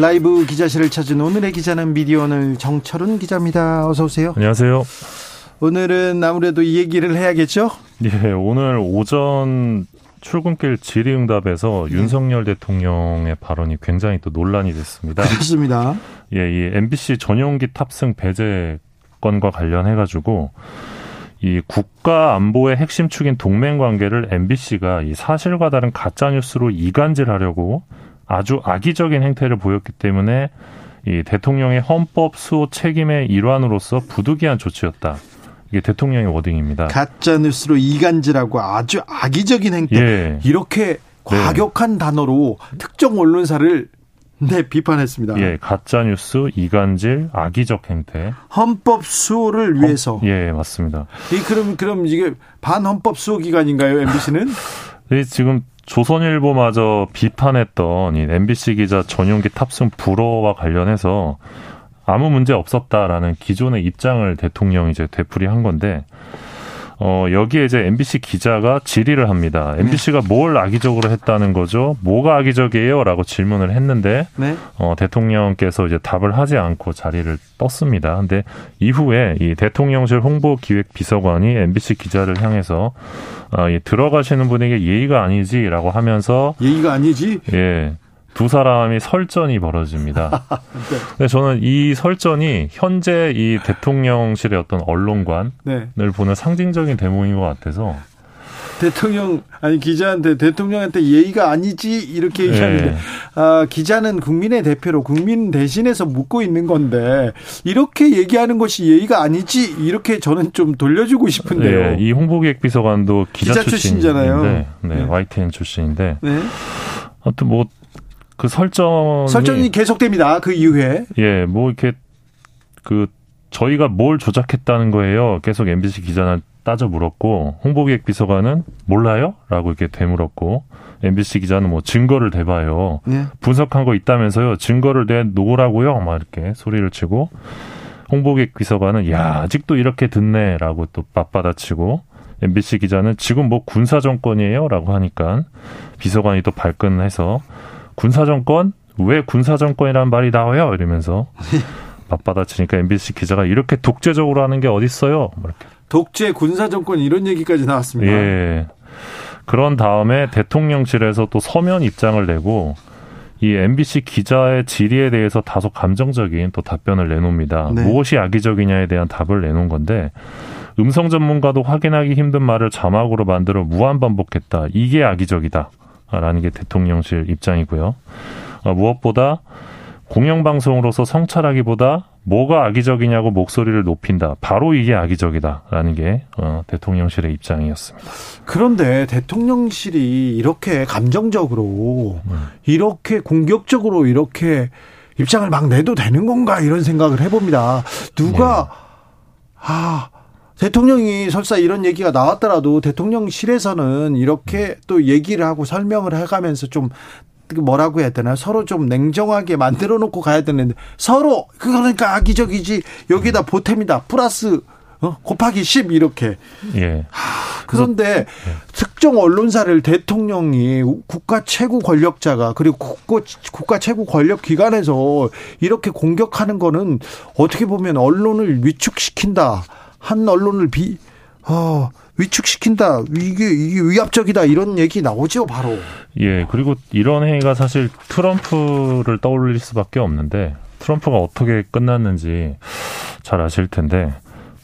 라이브 기자실을 찾은 오늘의 기자는 미디어오늘 정철은 기자입니다. 어서 오세요. 안녕하세요. 오늘은 아무래도 이 얘기를 해야겠죠? 예, 오늘 오전 출근길 질의응답에서 네. 윤석열 대통령의 발언이 굉장히 또 논란이 됐습니다. 그렇습니다. 예, 이 MBC 전용기 탑승 배제 건과 관련해 가지고 이 국가 안보의 핵심 축인 동맹 관계를 MBC가 이 사실과 다른 가짜 뉴스로 이간질하려고 아주 악의적인 행태를 보였기 때문에 이 대통령의 헌법 수호 책임의 일환으로서 부득이한 조치였다. 이게 대통령의 워딩입니다. 가짜 뉴스로 이간질하고 아주 악의적인 행태. 예. 이렇게 과격한 네. 단어로 특정 언론사를 네, 비판했습니다. 예, 가짜 뉴스, 이간질, 악의적 행태. 헌법 수호를 위해서. 헌, 예, 맞습니다. 이 그럼 그럼 이게 반헌법 수호 기관인가요, MBC는? 네, 지금 조선일보마저 비판했던 이 MBC 기자 전용기 탑승 불허와 관련해서 아무 문제 없었다라는 기존의 입장을 대통령이 이제 되풀이한 건데 어, 여기에 이제 MBC 기자가 질의를 합니다. MBC가 네. 뭘 악의적으로 했다는 거죠? 뭐가 악의적이에요? 라고 질문을 했는데, 네. 어, 대통령께서 이제 답을 하지 않고 자리를 떴습니다. 근데 이후에 이 대통령실 홍보기획 비서관이 MBC 기자를 향해서, 어, 이 들어가시는 분에게 예의가 아니지라고 하면서, 예의가 아니지? 예. 두 사람이 설전이 벌어집니다. 네. 근데 저는 이 설전이 현재 이 대통령실의 어떤 언론관을 네. 보는 상징적인 대목인 것 같아서 대통령 아니 기자한테 대통령한테 예의가 아니지 이렇게 얘기하는데 네. 아, 기자는 국민의 대표로 국민 대신해서 묻고 있는 건데 이렇게 얘기하는 것이 예의가 아니지 이렇게 저는 좀 돌려주고 싶은데요. 네, 이 홍보기획 비서관도 기자, 기자 출신이잖아요. 네, 네, YTN 출신인데 네. 아무튼 뭐 그 설정 설정이 계속됩니다. 그 이후에 예, 뭐 이렇게 그 저희가 뭘 조작했다는 거예요. 계속 MBC 기자는 따져 물었고 홍보기획 비서관은 몰라요?라고 이렇게 되물었고 MBC 기자는 뭐 증거를 대봐요. 네. 분석한 거 있다면서요. 증거를 내 놓으라고요. 막 이렇게 소리를 치고 홍보기획 비서관은 야 아직도 이렇게 듣네라고 또 맞받아치고 MBC 기자는 지금 뭐 군사 정권이에요라고 하니까 비서관이 또 발끈해서 군사정권 왜 군사정권이라는 말이 나와요? 이러면서 맞받아치니까 MBC 기자가 이렇게 독재적으로 하는 게 어딨어요? 뭐 이렇게. 독재 군사정권 이런 얘기까지 나왔습니다. 예. 그런 다음에 대통령실에서 또 서면 입장을 내고 이 MBC 기자의 질의에 대해서 다소 감정적인 또 답변을 내놓습니다. 네. 무엇이 악의적이냐에 대한 답을 내놓은 건데 음성 전문가도 확인하기 힘든 말을 자막으로 만들어 무한 반복했다. 이게 악의적이다. 라는 게 대통령실 입장이고요. 어, 무엇보다 공영방송으로서 성찰하기보다 뭐가 악의적이냐고 목소리를 높인다. 바로 이게 악의적이다라는 게 어, 대통령실의 입장이었습니다. 그런데 대통령실이 이렇게 감정적으로 음. 이렇게 공격적으로 이렇게 입장을 막 내도 되는 건가 이런 생각을 해봅니다. 누가 네. 아 대통령이 설사 이런 얘기가 나왔더라도 대통령실에서는 이렇게 또 얘기를 하고 설명을 해가면서 좀 뭐라고 해야 되나 서로 좀 냉정하게 만들어 놓고 가야 되는데 서로 그러니까 악의적이지 여기다 보탬이다 플러스 어? 곱하기 10 이렇게. 예. 하, 그런데 예. 특정 언론사를 대통령이 국가 최고 권력자가 그리고 국가, 국가 최고 권력 기관에서 이렇게 공격하는 거는 어떻게 보면 언론을 위축시킨다. 한 언론을 비, 어, 위축시킨다. 이게, 이게 위압적이다. 이런 얘기 나오죠, 바로. 예, 그리고 이런 행위가 사실 트럼프를 떠올릴 수밖에 없는데, 트럼프가 어떻게 끝났는지 잘 아실 텐데,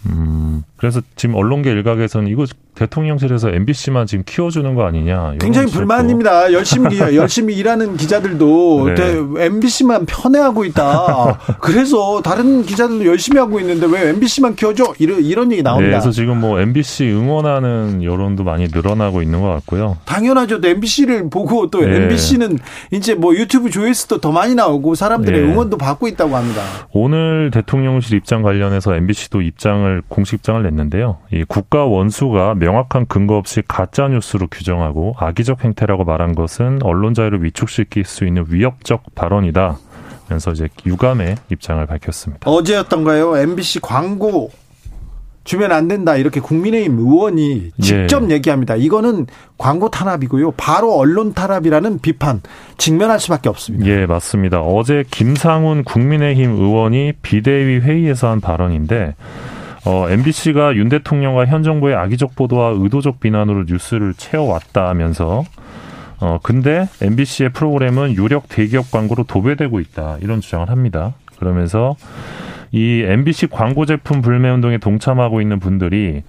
음, 그래서 지금 언론계 일각에서는 이거 대통령실에서 MBC만 지금 키워주는 거 아니냐. 굉장히 불만입니다. 열심히 열심히 일하는 기자들도 네. MBC만 편애하고 있다. 그래서 다른 기자들도 열심히 하고 있는데 왜 MBC만 키워줘? 이런 이런 얘기 나옵니다. 네, 그래서 지금 뭐 MBC 응원하는 여론도 많이 늘어나고 있는 것 같고요. 당연하죠. MBC를 보고 또 네. MBC는 이제 뭐 유튜브 조회수도 더 많이 나오고 사람들의 네. 응원도 받고 있다고 합니다. 오늘 대통령실 입장 관련해서 MBC도 입장을 공식 입장을 냈는데요. 이 국가 원수가 명확한 근거 없이 가짜 뉴스로 규정하고 악의적 행태라고 말한 것은 언론 자유를 위축시킬 수 있는 위협적 발언이다. 면서 이제 유감의 입장을 밝혔습니다. 어제였던가요? MBC 광고 주면 안 된다 이렇게 국민의힘 의원이 직접 예. 얘기합니다. 이거는 광고 탄압이고요. 바로 언론 탄압이라는 비판 직면할 수밖에 없습니다. 예, 맞습니다. 어제 김상훈 국민의힘 의원이 비대위 회의에서 한 발언인데 어, MBC가 윤 대통령과 현 정부의 악의적 보도와 의도적 비난으로 뉴스를 채워왔다면서 어, 근데 MBC의 프로그램은 유력 대기업 광고로 도배되고 있다. 이런 주장을 합니다. 그러면서 이 MBC 광고 제품 불매 운동에 동참하고 있는 분들이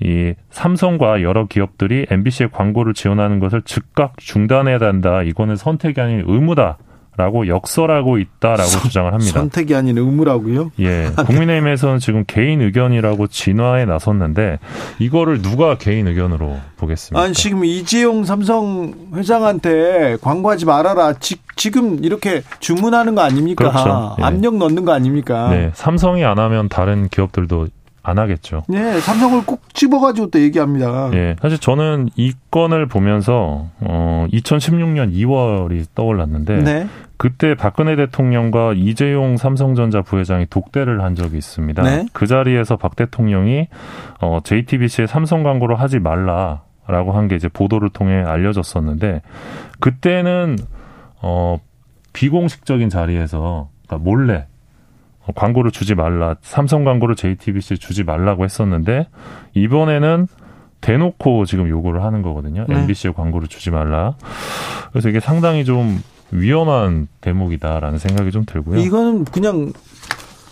이 삼성과 여러 기업들이 MBC의 광고를 지원하는 것을 즉각 중단해야 한다. 이거는 선택이 아닌 의무다. 라고 역설하고 있다라고 선, 주장을 합니다. 선택이 아닌 의무라고요? 예. 국민의힘에서는 지금 개인 의견이라고 진화에 나섰는데 이거를 누가 개인 의견으로 보겠습니까? 아니 지금 이재용 삼성 회장한테 광고하지 말아라. 지, 금 이렇게 주문하는 거 아닙니까? 그렇죠. 예. 압력 넣는 거 아닙니까? 네. 삼성이 안 하면 다른 기업들도 안 하겠죠. 네, 삼성을 꼭 집어가지고 또 얘기합니다. 예, 사실 저는 이 건을 보면서 어 2016년 2월이 떠올랐는데 네. 그때 박근혜 대통령과 이재용 삼성전자 부회장이 독대를 한 적이 있습니다. 네. 그 자리에서 박 대통령이 어 JTBC의 삼성 광고를 하지 말라 라고 한 게 이제 보도를 통해 알려졌었는데 그때는 어 비공식적인 자리에서 그러니까 몰래 광고를 주지 말라. 삼성 광고를 JTBC에 주지 말라고 했었는데 이번에는 대놓고 지금 요구를 하는 거거든요. 네. MBC에 광고를 주지 말라. 그래서 이게 상당히 좀 위험한 대목이다라는 생각이 좀 들고요. 이거는 그냥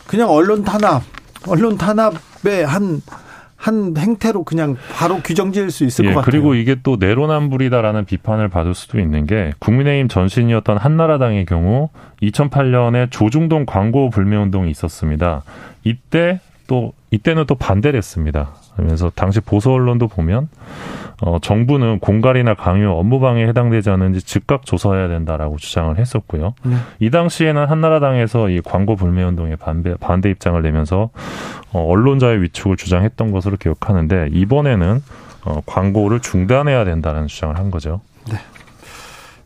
그냥 언론 탄압, 언론 탄압의 한한 행태로 그냥 바로 규정 지을 수 있을 예, 것 같아요. 그리고 이게 또 내로남불이다라는 비판을 받을 수도 있는 게 국민의힘 전신이었던 한나라당의 경우 2008년에 조중동 광고 불매 운동이 있었습니다. 이때 또 이때는 또 반대를 했습니다. 그러면서 당시 보수 언론도 보면 어, 정부는 공갈이나 강요, 업무방해에 해당되지 않은지 즉각 조사해야 된다라고 주장을 했었고요. 네. 이 당시에는 한나라당에서 이 광고 불매 운동에 반대, 반대 입장을 내면서 어, 언론자의 위축을 주장했던 것으로 기억하는데 이번에는 어, 광고를 중단해야 된다는 주장을 한 거죠. 네.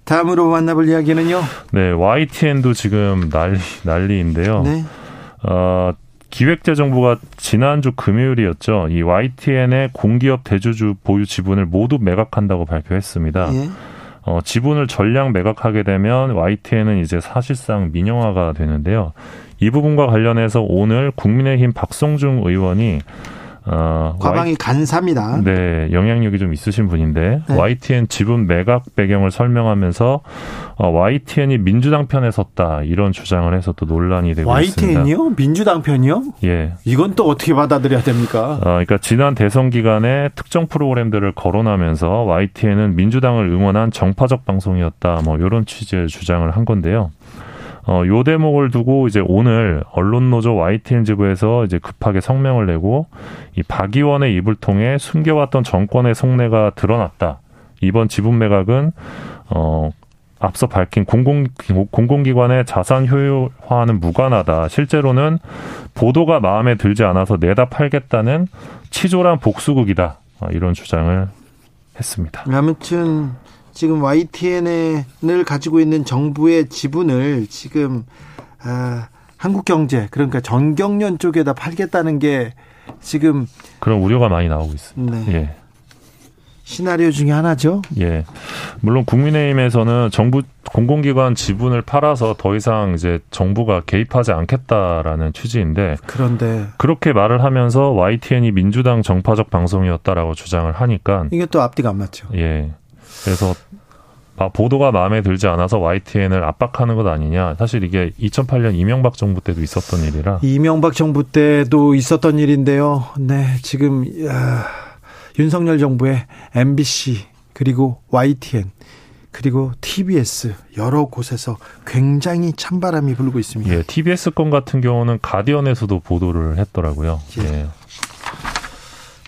다음으로 만나볼 이야기는요. 네, YTN도 지금 난리 난리인데요. 네. 어, 기획재정부가 지난주 금요일이었죠. 이 YTN의 공기업 대주주 보유 지분을 모두 매각한다고 발표했습니다. 예. 어, 지분을 전량 매각하게 되면 YTN은 이제 사실상 민영화가 되는데요. 이 부분과 관련해서 오늘 국민의힘 박성중 의원이 어, 과방이 y... 간사입니다. 네, 영향력이 좀 있으신 분인데 네. YTN 지분 매각 배경을 설명하면서 어, YTN이 민주당 편에 섰다 이런 주장을 해서 또 논란이 되고 YTN이요? 있습니다. YTN이요? 민주당 편이요? 예. 이건 또 어떻게 받아들여야 됩니까? 어, 그러니까 지난 대선 기간에 특정 프로그램들을 거론하면서 YTN은 민주당을 응원한 정파적 방송이었다 뭐 이런 취지의 주장을 한 건데요. 어, 요 대목을 두고 이제 오늘 언론노조 YTN 지부에서 이제 급하게 성명을 내고 이 박 의원의 입을 통해 숨겨왔던 정권의 속내가 드러났다. 이번 지분 매각은 어 앞서 밝힌 공공 공공기관의 자산 효율화는 무관하다. 실제로는 보도가 마음에 들지 않아서 내다 팔겠다는 치졸한 복수극이다. 어, 이런 주장을 했습니다. 아무튼 지금 YTN을 가지고 있는 정부의 지분을 지금 아, 한국경제 그러니까 전경련 쪽에다 팔겠다는 게 지금 그런 우려가 많이 나오고 있습니다. 네. 예. 시나리오 중에 하나죠. 예. 물론 국민의힘에서는 정부 공공기관 지분을 팔아서 더 이상 이제 정부가 개입하지 않겠다라는 취지인데 그런데 그렇게 말을 하면서 YTN이 민주당 정파적 방송이었다라고 주장을 하니까 이게 또 앞뒤가 안 맞죠. 예. 그래서 보도가 마음에 들지 않아서 YTN을 압박하는 것 아니냐. 사실 이게 2008년 이명박 정부 때도 있었던 일이라. 이명박 정부 때도 있었던 일인데요. 네, 지금 야, 윤석열 정부의 MBC 그리고 YTN 그리고 TBS 여러 곳에서 굉장히 찬바람이 불고 있습니다. 예, TBS 건 같은 경우는 가디언에서도 보도를 했더라고요. 예. 예.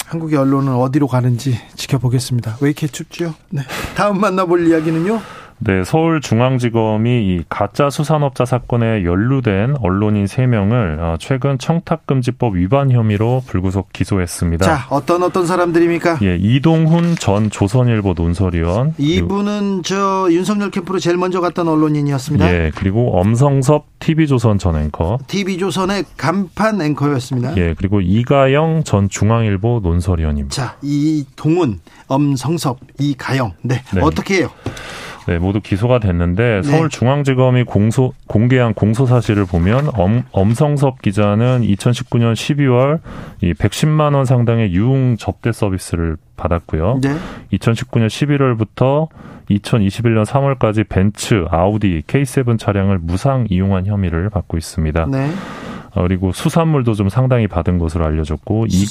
한국의 언론은 어디로 가는지 지켜보겠습니다. 왜 이렇게 춥죠? 네. 다음 만나볼 이야기는요? 네, 서울중앙지검이 이 가짜 수산업자 사건에 연루된 언론인 3명을 어, 최근 청탁금지법 위반 혐의로 불구속 기소했습니다. 자, 어떤 어떤 사람들입니까? 예, 이동훈 전 조선일보 논설위원. 이분은 저 윤석열 캠프로 제일 먼저 갔던 언론인이었습니다. 예, 그리고 엄성섭 TV조선 전 앵커. TV조선의 간판 앵커였습니다. 예, 그리고 이가영 전 중앙일보 논설위원입니다. 자, 이동훈, 엄성섭, 이가영. 네, 네. 어떻게 해요? 네, 모두 기소가 됐는데 네. 서울중앙지검이 공소 공개한 공소 사실을 보면 엄, 엄성섭 기자는 2019년 12월 이 110만 원 상당의 유흥 접대 서비스를 받았고요. 네. 2019년 11월부터 2021년 3월까지 벤츠, 아우디, K7 차량을 무상 이용한 혐의를 받고 있습니다. 네. 어, 그리고 수산물도 좀 상당히 받은 것으로 알려졌고 이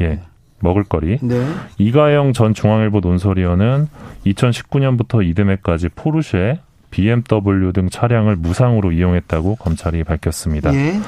예. 먹을거리. 네. 이가영 전 중앙일보 논설위원은 2019년부터 이듬해까지 포르쉐, BMW 등 차량을 무상으로 이용했다고 검찰이 밝혔습니다. 예.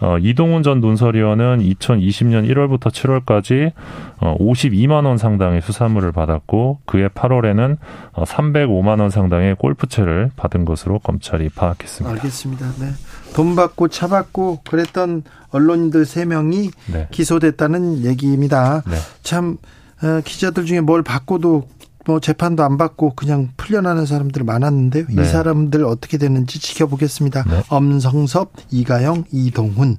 어, 이동훈 전 논설위원은 2020년 1월부터 7월까지 어, 52만 원 상당의 수산물을 받았고 그해 8월에는 어, 305만 원 상당의 골프채를 받은 것으로 검찰이 파악했습니다. 알겠습니다. 네. 돈 받고 차 받고 그랬던 언론인들 3명이 네. 기소됐다는 얘기입니다. 네. 참 어, 기자들 중에 뭘 받고도 뭐 재판도 안 받고 그냥 풀려나는 사람들 많았는데 네. 이 사람들 어떻게 되는지 지켜보겠습니다. 네. 엄성섭, 이가영, 이동훈.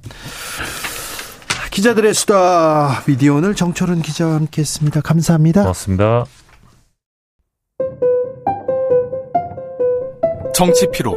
기자들의 수다 미디어 오늘 정철은 기자와 함께했습니다. 감사합니다. 고맙습니다. 정치 피로,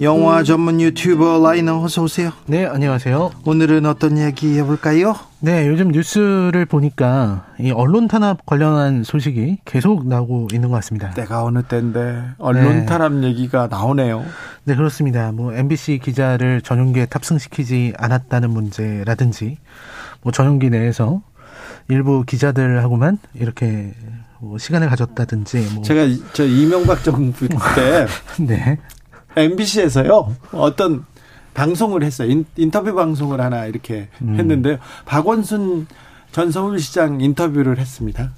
영화 전문 유튜버 라이너 어서 오세요. 네, 안녕하세요. 오늘은 어떤 얘기 해볼까요? 네, 요즘 뉴스를 보니까 이 언론 탄압 관련한 소식이 계속 나오고 있는 것 같습니다. 때가 어느 때인데 언론 네. 탄압 얘기가 나오네요. 네, 그렇습니다. 뭐 MBC 기자를 전용기에 탑승시키지 않았다는 문제라든지 뭐 전용기 내에서 일부 기자들하고만 이렇게 뭐 시간을 가졌다든지 뭐 제가 저 이명박 정부 때 네. MBC에서요 어떤 방송을 했어요. 인, 터뷰 방송을 하나 이렇게 음. 했는데요. 박원순 전 서울시장 인터뷰를 했습니다.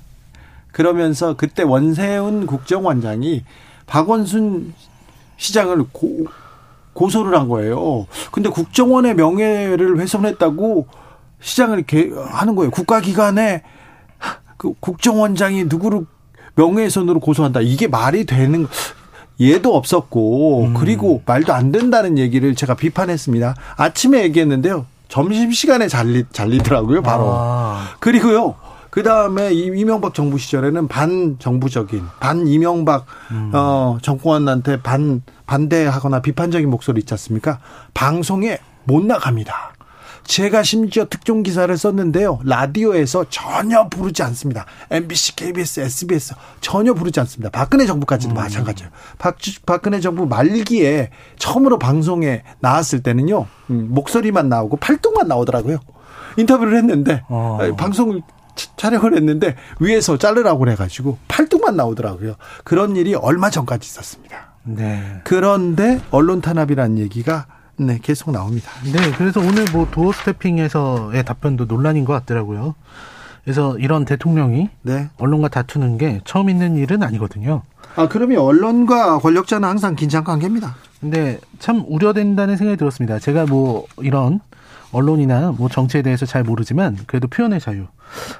그러면서 그때 원세훈 국정원장이 박원순 시장을 고, 고소를 한 거예요. 근데 국정원의 명예를 훼손했다고 시장을 이렇게 하는 거예요. 국가기관에 그 국정원장이 누구를 명예훼손으로 고소한다. 이게 말이 되는 예도 없었고 음. 그리고 말도 안 된다는 얘기를 제가 비판했습니다. 아침에 얘기했는데요. 점심 시간에 잘리 잘리더라고요. 바로. 아. 그리고요. 그 다음에 이명박 정부 시절에는 반정부적인 반 이명박 음. 어 정권한테 반 반대하거나 비판적인 목소리 있지 않습니까? 방송에 못 나갑니다. 제가 심지어 특종 기사를 썼는데요. 라디오에서 전혀 부르지 않습니다. MBC, KBS, SBS 전혀 부르지 않습니다. 박근혜 정부까지도 음. 마찬가지예요. 박, 박근혜 정부 말기에 처음으로 방송에 나왔을 때는요. 음, 목소리만 나오고 팔뚝만 나오더라고요. 인터뷰를 했는데 어. 방송을 촬영을 했는데 위에서 자르라고 그래가지고 팔뚝만 나오더라고요. 그런 일이 얼마 전까지 있었습니다. 네. 그런데 언론 탄압이라는 얘기가 네, 계속 나옵니다. 네, 그래서 오늘 뭐 도어 스태핑에서의 답변도 논란인 것 같더라고요. 그래서 이런 대통령이 네. 언론과 다투는 게 처음 있는 일은 아니거든요. 아, 그러면 언론과 권력자는 항상 긴장 관계입니다. 근데 참 우려된다는 생각이 들었습니다. 제가 뭐 이런 언론이나 뭐 정치에 대해서 잘 모르지만 그래도 표현의 자유,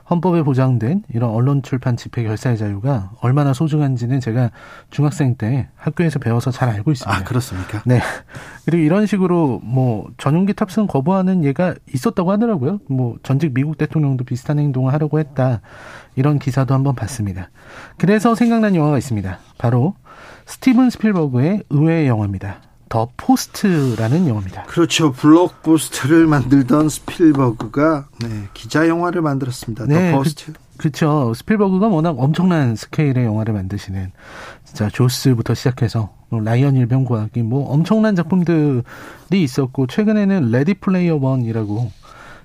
헌법에 보장된 이런 언론 출판 집회 결사의 자유가 얼마나 소중한지는 제가 중학생 때 학교에서 배워서 잘 알고 있습니다. 아, 그렇습니까? 네. 그리고 이런 식으로 뭐 전용기 탑승 거부하는 예가 있었다고 하더라고요. 뭐 전직 미국 대통령도 비슷한 행동을 하려고 했다. 이런 기사도 한번 봤습니다. 그래서 생각난 영화가 있습니다. 바로 스티븐 스필버그의 의외의 영화입니다. 더 포스트라는 영화입니다. 그렇죠. 블록버스터를 만들던 스필버그가 네, 기자 영화를 만들었습니다. 네, 더 포스트. 그, 렇죠 스필버그가 워낙 엄청난 스케일의 영화를 만드시는 진짜 조스부터 시작해서 뭐 라이언 일병 구하기 뭐 엄청난 작품들이 있었고 최근에는 레디 플레이어 원이라고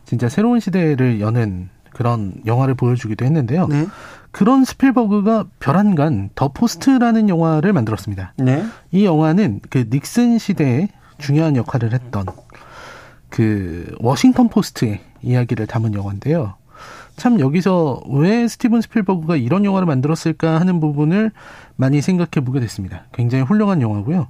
진짜 새로운 시대를 여는 그런 영화를 보여주기도 했는데요. 네. 그런 스필버그가 별안간 더 포스트라는 영화를 만들었습니다. 네. 이 영화는 그 닉슨 시대에 중요한 역할을 했던 그 워싱턴 포스트의 이야기를 담은 영화인데요. 참 여기서 왜 스티븐 스필버그가 이런 영화를 만들었을까 하는 부분을 많이 생각해 보게 됐습니다. 굉장히 훌륭한 영화고요.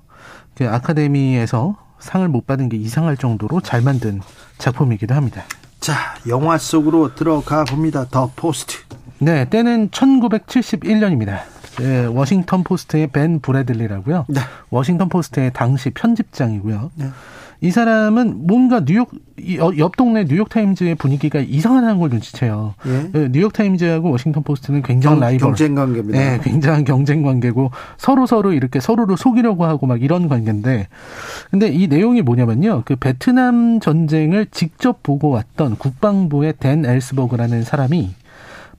그 아카데미에서 상을 못 받은 게 이상할 정도로 잘 만든 작품이기도 합니다. 자, 영화 속으로 들어가 봅니다. 더 포스트. 네, 때는 1971년입니다. 네, 워싱턴 포스트의 벤 브래들리라고요. 네. 워싱턴 포스트의 당시 편집장이고요. 네. 이 사람은 뭔가 뉴욕 어, 옆 동네 뉴욕 타임즈의 분위기가 이상하다는 걸 눈치채요. 예? 네, 뉴욕 타임즈하고 워싱턴 포스트는 굉장한 라이벌, 경쟁 관계입니다. 네, 굉장한 경쟁 관계고 서로 서로 이렇게 서로를 속이려고 하고 막 이런 관계인데, 근데 이 내용이 뭐냐면요, 그 베트남 전쟁을 직접 보고 왔던 국방부의 댄 엘스버그라는 사람이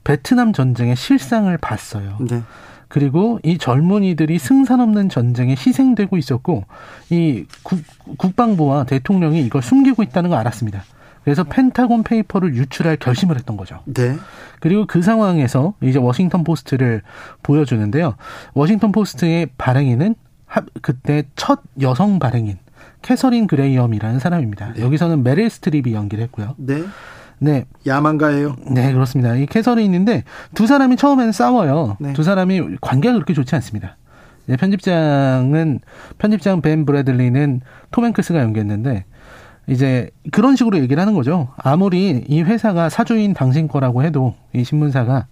베트남 전쟁의 실상을 봤어요. 네. 그리고 이 젊은이들이 승산 없는 전쟁에 희생되고 있었고 이 국, 국방부와 대통령이 이걸 숨기고 있다는 걸 알았습니다. 그래서 펜타곤 페이퍼를 유출할 결심을 했던 거죠. 네. 그리고 그 상황에서 이제 워싱턴 포스트를 보여주는데요. 워싱턴 포스트의 발행인은 그때 첫 여성 발행인 캐서린 그레이엄이라는 사람입니다. 네. 여기서는 메릴 스트립이 연기를 했고요. 네. 네. 야만가예요. 네, 그렇습니다. 이 캐서리 있는데 두 사람이 처음에는 싸워요. 네. 두 사람이 관계가 그렇게 좋지 않습니다. 네, 편집장은 편집장 벤 브래들리는 톰 행크스가 연기했는데 이제 그런 식으로 얘기를 하는 거죠. 아무리 이 회사가 사주인 당신 거라고 해도 이 신문사가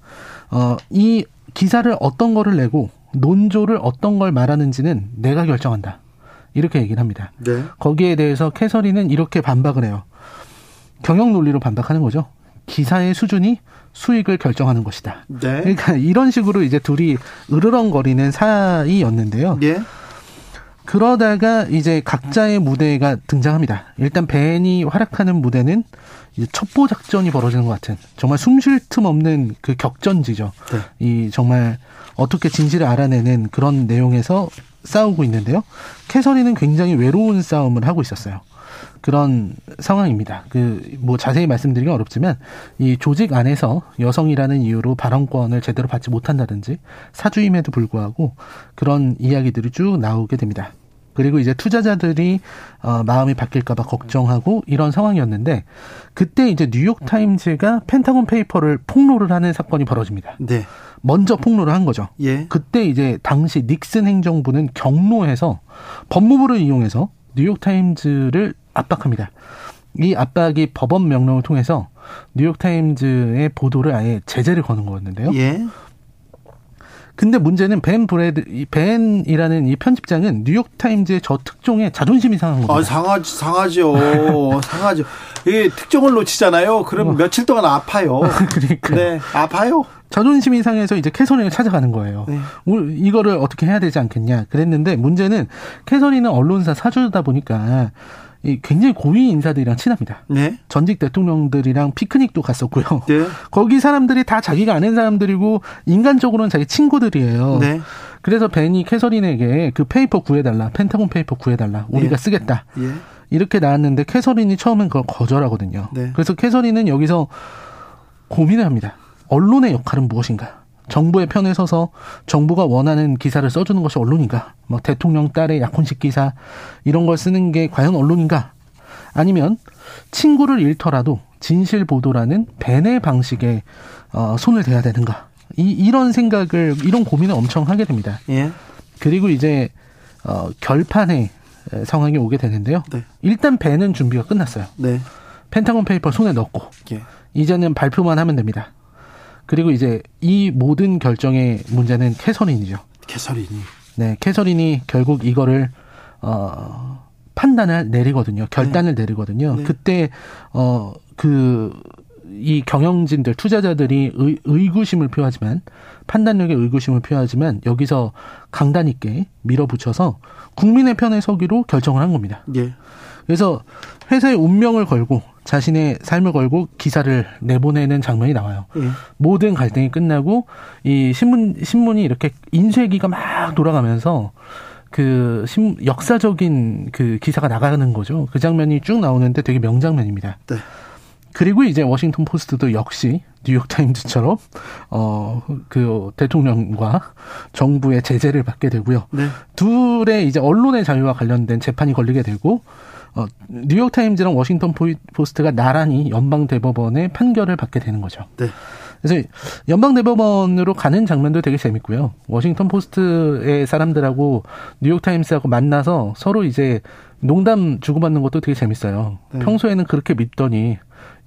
어 이 기사를 어떤 거를 내고 논조를 어떤 걸 말하는지는 내가 결정한다. 이렇게 얘기를 합니다. 네. 거기에 대해서 캐서리는 이렇게 반박을 해요. 경영 논리로 반박하는 거죠. 기사의 수준이 수익을 결정하는 것이다. 네. 그러니까 이런 식으로 이제 둘이 으르렁거리는 사이였는데요. 네. 그러다가 이제 각자의 무대가 등장합니다. 일단 벤이 활약하는 무대는 이제 첩보 작전이 벌어지는 것 같은 정말 숨 쉴 틈 없는 그 격전지죠. 네. 이 정말 어떻게 진실을 알아내는 그런 내용에서 싸우고 있는데요. 캐서린은 굉장히 외로운 싸움을 하고 있었어요. 그런 상황입니다. 그 뭐 자세히 말씀드리기 어렵지만 이 조직 안에서 여성이라는 이유로 발언권을 제대로 받지 못한다든지 사주임에도 불구하고 그런 이야기들이 쭉 나오게 됩니다. 그리고 이제 투자자들이 어 마음이 바뀔까봐 걱정하고 이런 상황이었는데 그때 이제 뉴욕 타임즈가 펜타곤 페이퍼를 폭로를 하는 사건이 벌어집니다. 네. 먼저 폭로를 한 거죠. 예. 그때 이제 당시 닉슨 행정부는 격노해서 법무부를 이용해서 뉴욕 타임즈를 압박합니다. 이 압박이 법원 명령을 통해서 뉴욕타임즈의 보도를 아예 제재를 거는 거였는데요. 예. 근데 문제는 벤 브래드 벤이라는 이 편집장은 뉴욕 타임즈의 저 특종에 자존심이 상한 겁니다. 아, 상하지 상하죠. 상하죠. 이 특종을 놓치잖아요. 그럼 어. 며칠 동안 아파요. 그러니까. 네, 아파요. 자존심이 상해서 이제 캐서린을 찾아가는 거예요. 네. 이거를 어떻게 해야 되지 않겠냐. 그랬는데 문제는 캐서린은 언론사 사주다 보니까 이 굉장히 고위 인사들이랑 친합니다. 네. 전직 대통령들이랑 피크닉도 갔었고요. 네. 거기 사람들이 다 자기가 아는 사람들이고 인간적으로는 자기 친구들이에요. 네. 그래서 벤이 캐서린에게 그 페이퍼 구해달라, 펜타곤 페이퍼 구해달라, 우리가 예. 쓰겠다. 예. 이렇게 나왔는데 캐서린이 처음엔 그걸 거절하거든요. 네. 그래서 캐서린은 여기서 고민을 합니다. 언론의 역할은 무엇인가? 정부의 편에 서서 정부가 원하는 기사를 써주는 것이 언론인가? 뭐 대통령 딸의 약혼식 기사 이런 걸 쓰는 게 과연 언론인가? 아니면 친구를 잃더라도 진실 보도라는 배내 방식에 어, 손을 대야 되는가? 이 이런 생각을 이런 고민을 엄청 하게 됩니다. 예. 그리고 이제 어, 결판의 상황이 오게 되는데요. 네. 일단 배는 준비가 끝났어요. 네. 펜타곤 페이퍼 손에 넣고 예. 이제는 발표만 하면 됩니다. 그리고 이제 이 모든 결정의 문제는 캐서린이죠. 캐서린이. 네, 캐서린이 결국 이거를 어 판단을 내리거든요. 결단을 내리거든요. 네. 그때 어그 이 경영진들 투자자들이 의, 의구심을 표하지만 판단력에 의구심을 표하지만 여기서 강단 있게 밀어붙여서 국민의 편에 서기로 결정을 한 겁니다. 예. 그래서 회사의 운명을 걸고 자신의 삶을 걸고 기사를 내보내는 장면이 나와요. 예. 모든 갈등이 끝나고 이 신문 신문이 이렇게 인쇄기가 막 돌아가면서 그 신, 역사적인 그 기사가 나가는 거죠. 그 장면이 쭉 나오는데 되게 명장면입니다. 네. 그리고 이제 워싱턴 포스트도 역시 뉴욕 타임즈처럼 어 그 대통령과 정부의 제재를 받게 되고요. 네. 둘의 이제 언론의 자유와 관련된 재판이 걸리게 되고 어 뉴욕 타임즈랑 워싱턴 포- 포스트가 나란히 연방 대법원의 판결을 받게 되는 거죠. 네. 그래서 연방 대법원으로 가는 장면도 되게 재밌고요. 워싱턴 포스트의 사람들하고 뉴욕 타임스하고 만나서 서로 이제 농담 주고받는 것도 되게 재밌어요. 네. 평소에는 그렇게 밉더니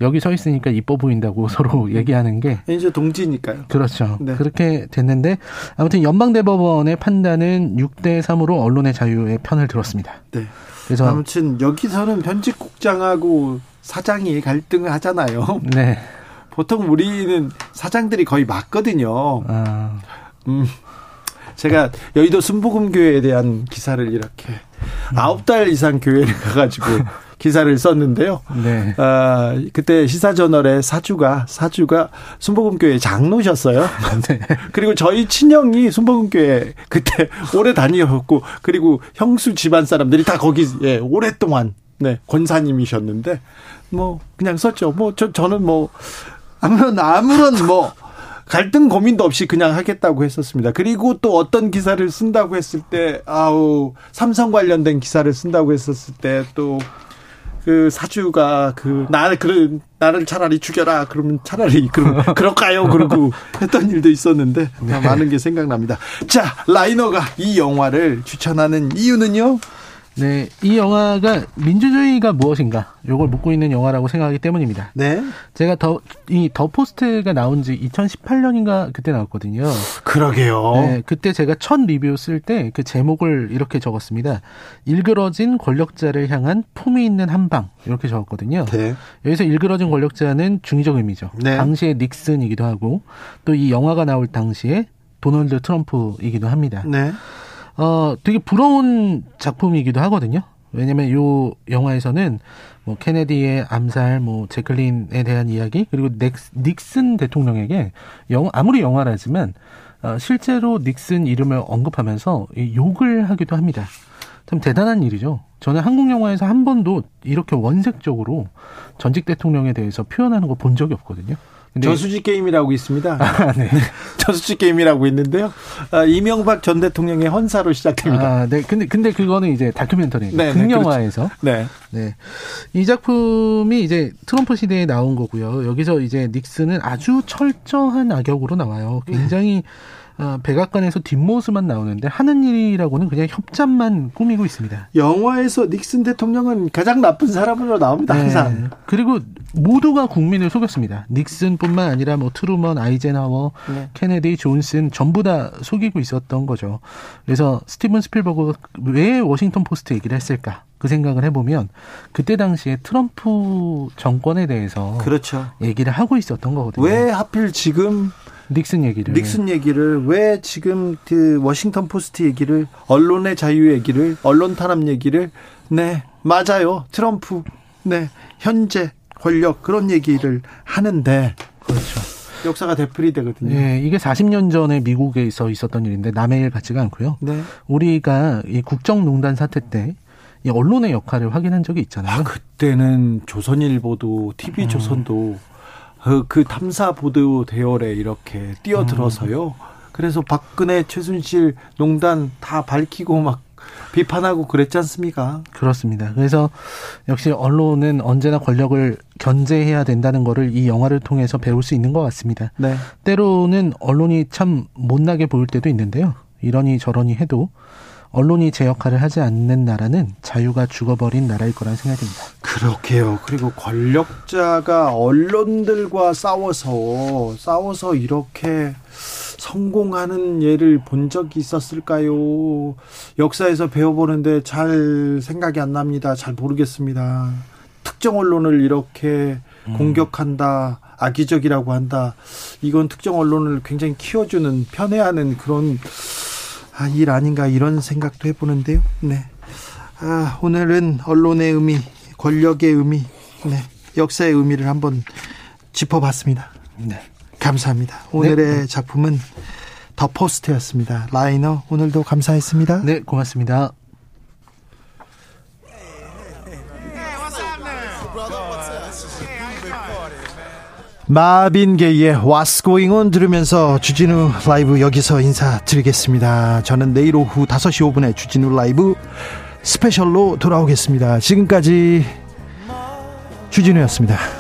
여기 서 있으니까 이뻐 보인다고 서로 얘기하는 게 이제 동지니까요. 그렇죠. 네. 그렇게 됐는데 아무튼 연방 대법원의 판단은 6대 3으로 언론의 자유의 편을 들었습니다. 네. 그래서 아무튼 여기서는 편집국장하고 사장이 갈등을 하잖아요. 네. 보통 우리는 사장들이 거의 맞거든요. 아, 음. 제가 여의도 순복음교회에 대한 기사를 이렇게 아홉 달 이상 교회를 가가지고 기사를 썼는데요. 네. 아, 그때 시사저널의 사주가, 사주가 순복음교회 장로셨어요. 네. 그리고 저희 친형이 순복음교회 그때 오래 다니셨고, 그리고 형수 집안 사람들이 다 거기, 예, 오랫동안, 네, 권사님이셨는데, 뭐, 그냥 썼죠. 뭐, 저, 저는 뭐, 아무런, 아무런 뭐, 갈등 고민도 없이 그냥 하겠다고 했었습니다. 그리고 또 어떤 기사를 쓴다고 했을 때, 아우, 삼성 관련된 기사를 쓴다고 했었을 때, 또, 그 사주가 그 나를 그 나를 차라리 죽여라 그러면 차라리 그럼 그럴까요 그러고 했던 일도 있었는데 많은 게 생각납니다. 자 라이너가 이 영화를 추천하는 이유는요? 네, 이 영화가 민주주의가 무엇인가 요걸 묻고 있는 영화라고 생각하기 때문입니다. 네 제가 더 이 더 포스트가 나온 지 2018년인가 그때 나왔거든요. 그러게요. 네, 그때 제가 첫 리뷰 쓸 때 그 제목을 이렇게 적었습니다. 일그러진 권력자를 향한 품위 있는 한방 이렇게 적었거든요. 네. 여기서 일그러진 권력자는 중의적 의미죠. 네. 당시의 닉슨이기도 하고 또 이 영화가 나올 당시에 도널드 트럼프이기도 합니다. 네. 어, 되게 부러운 작품이기도 하거든요. 왜냐면 요 영화에서는 뭐 케네디의 암살, 뭐 제클린에 대한 이야기, 그리고 넥스, 닉슨 대통령에게 영 아무리 영화라지만 어, 실제로 닉슨 이름을 언급하면서 이 욕을 하기도 합니다. 참 대단한 일이죠. 저는 한국 영화에서 한 번도 이렇게 원색적으로 전직 대통령에 대해서 표현하는 거 본 적이 없거든요. 근데 저수지 게임이라고 있습니다. 아, 네. 저수지 게임이라고 있는데요. 아, 이명박 전 대통령의 헌사로 시작됩니다. 아, 네. 근데 근데 그거는 이제 다큐멘터리 네, 네, 극영화에서 네. 네. 이 작품이 이제 트럼프 시대에 나온 거고요. 여기서 이제 닉슨은 아주 철저한 악역으로 나와요. 굉장히 어, 백악관에서 뒷모습만 나오는데 하는 일이라고는 그냥 협잡만 꾸미고 있습니다. 영화에서 닉슨 대통령은 가장 나쁜 사람으로 나옵니다. 항상. 네. 그리고 모두가 국민을 속였습니다. 닉슨뿐만 아니라 뭐 트루먼, 아이젠하워, 네. 케네디, 존슨 전부 다 속이고 있었던 거죠. 그래서 스티븐 스필버그가 왜 워싱턴 포스트 얘기를 했을까? 그 생각을 해보면 그때 당시에 트럼프 정권에 대해서 그렇죠. 얘기를 하고 있었던 거거든요. 왜 하필 지금 닉슨 얘기를. 닉슨 얘기를 왜 지금 그 워싱턴 포스트 얘기를 언론의 자유 얘기를 언론 탄압 얘기를 네 맞아요 트럼프 네 현재 권력 그런 얘기를 하는데 그렇죠. 역사가 되풀이 되거든요. 예, 이게 40년 전에 미국에서 있었던 일인데 남의 일 같지가 않고요. 네. 우리가 이 국정농단 사태 때 이 언론의 역할을 확인한 적이 있잖아요. 아 그때는 조선일보도 TV 조선도 그, 그 탐사 보도 대열에 이렇게 뛰어들어서요. 그래서 박근혜 최순실 농단 다 밝히고 막 비판하고 그랬지 않습니까? 그렇습니다. 그래서 역시 언론은 언제나 권력을 견제해야 된다는 거를 이 영화를 통해서 배울 수 있는 것 같습니다. 네. 때로는 언론이 참 못나게 보일 때도 있는데요. 이러니 저러니 해도 언론이 제 역할을 하지 않는 나라는 자유가 죽어버린 나라일 거라는 생각이 듭니다. 그렇게요. 그리고 권력자가 언론들과 싸워서 싸워서 이렇게 성공하는 예를 본 적이 있었을까요? 역사에서 배워보는데 잘 생각이 안 납니다. 잘 모르겠습니다. 특정 언론을 이렇게 음. 공격한다, 악의적이라고 한다. 이건 특정 언론을 굉장히 키워주는, 편애하는 그런 아, 일 아닌가 이런 생각도 해보는데요. 네. 아, 오늘은 언론의 의미, 권력의 의미, 네. 역사의 의미를 한번 짚어봤습니다. 네. 감사합니다. 오늘의 네. 작품은 더 포스트였습니다. 라이너 오늘도 감사했습니다. 네, 고맙습니다. 마빈 게이의 What's Going On 들으면서 주진우 라이브 여기서 인사드리겠습니다. 저는 내일 오후 5시 5분에 주진우 라이브 스페셜로 돌아오겠습니다. 지금까지 주진우였습니다.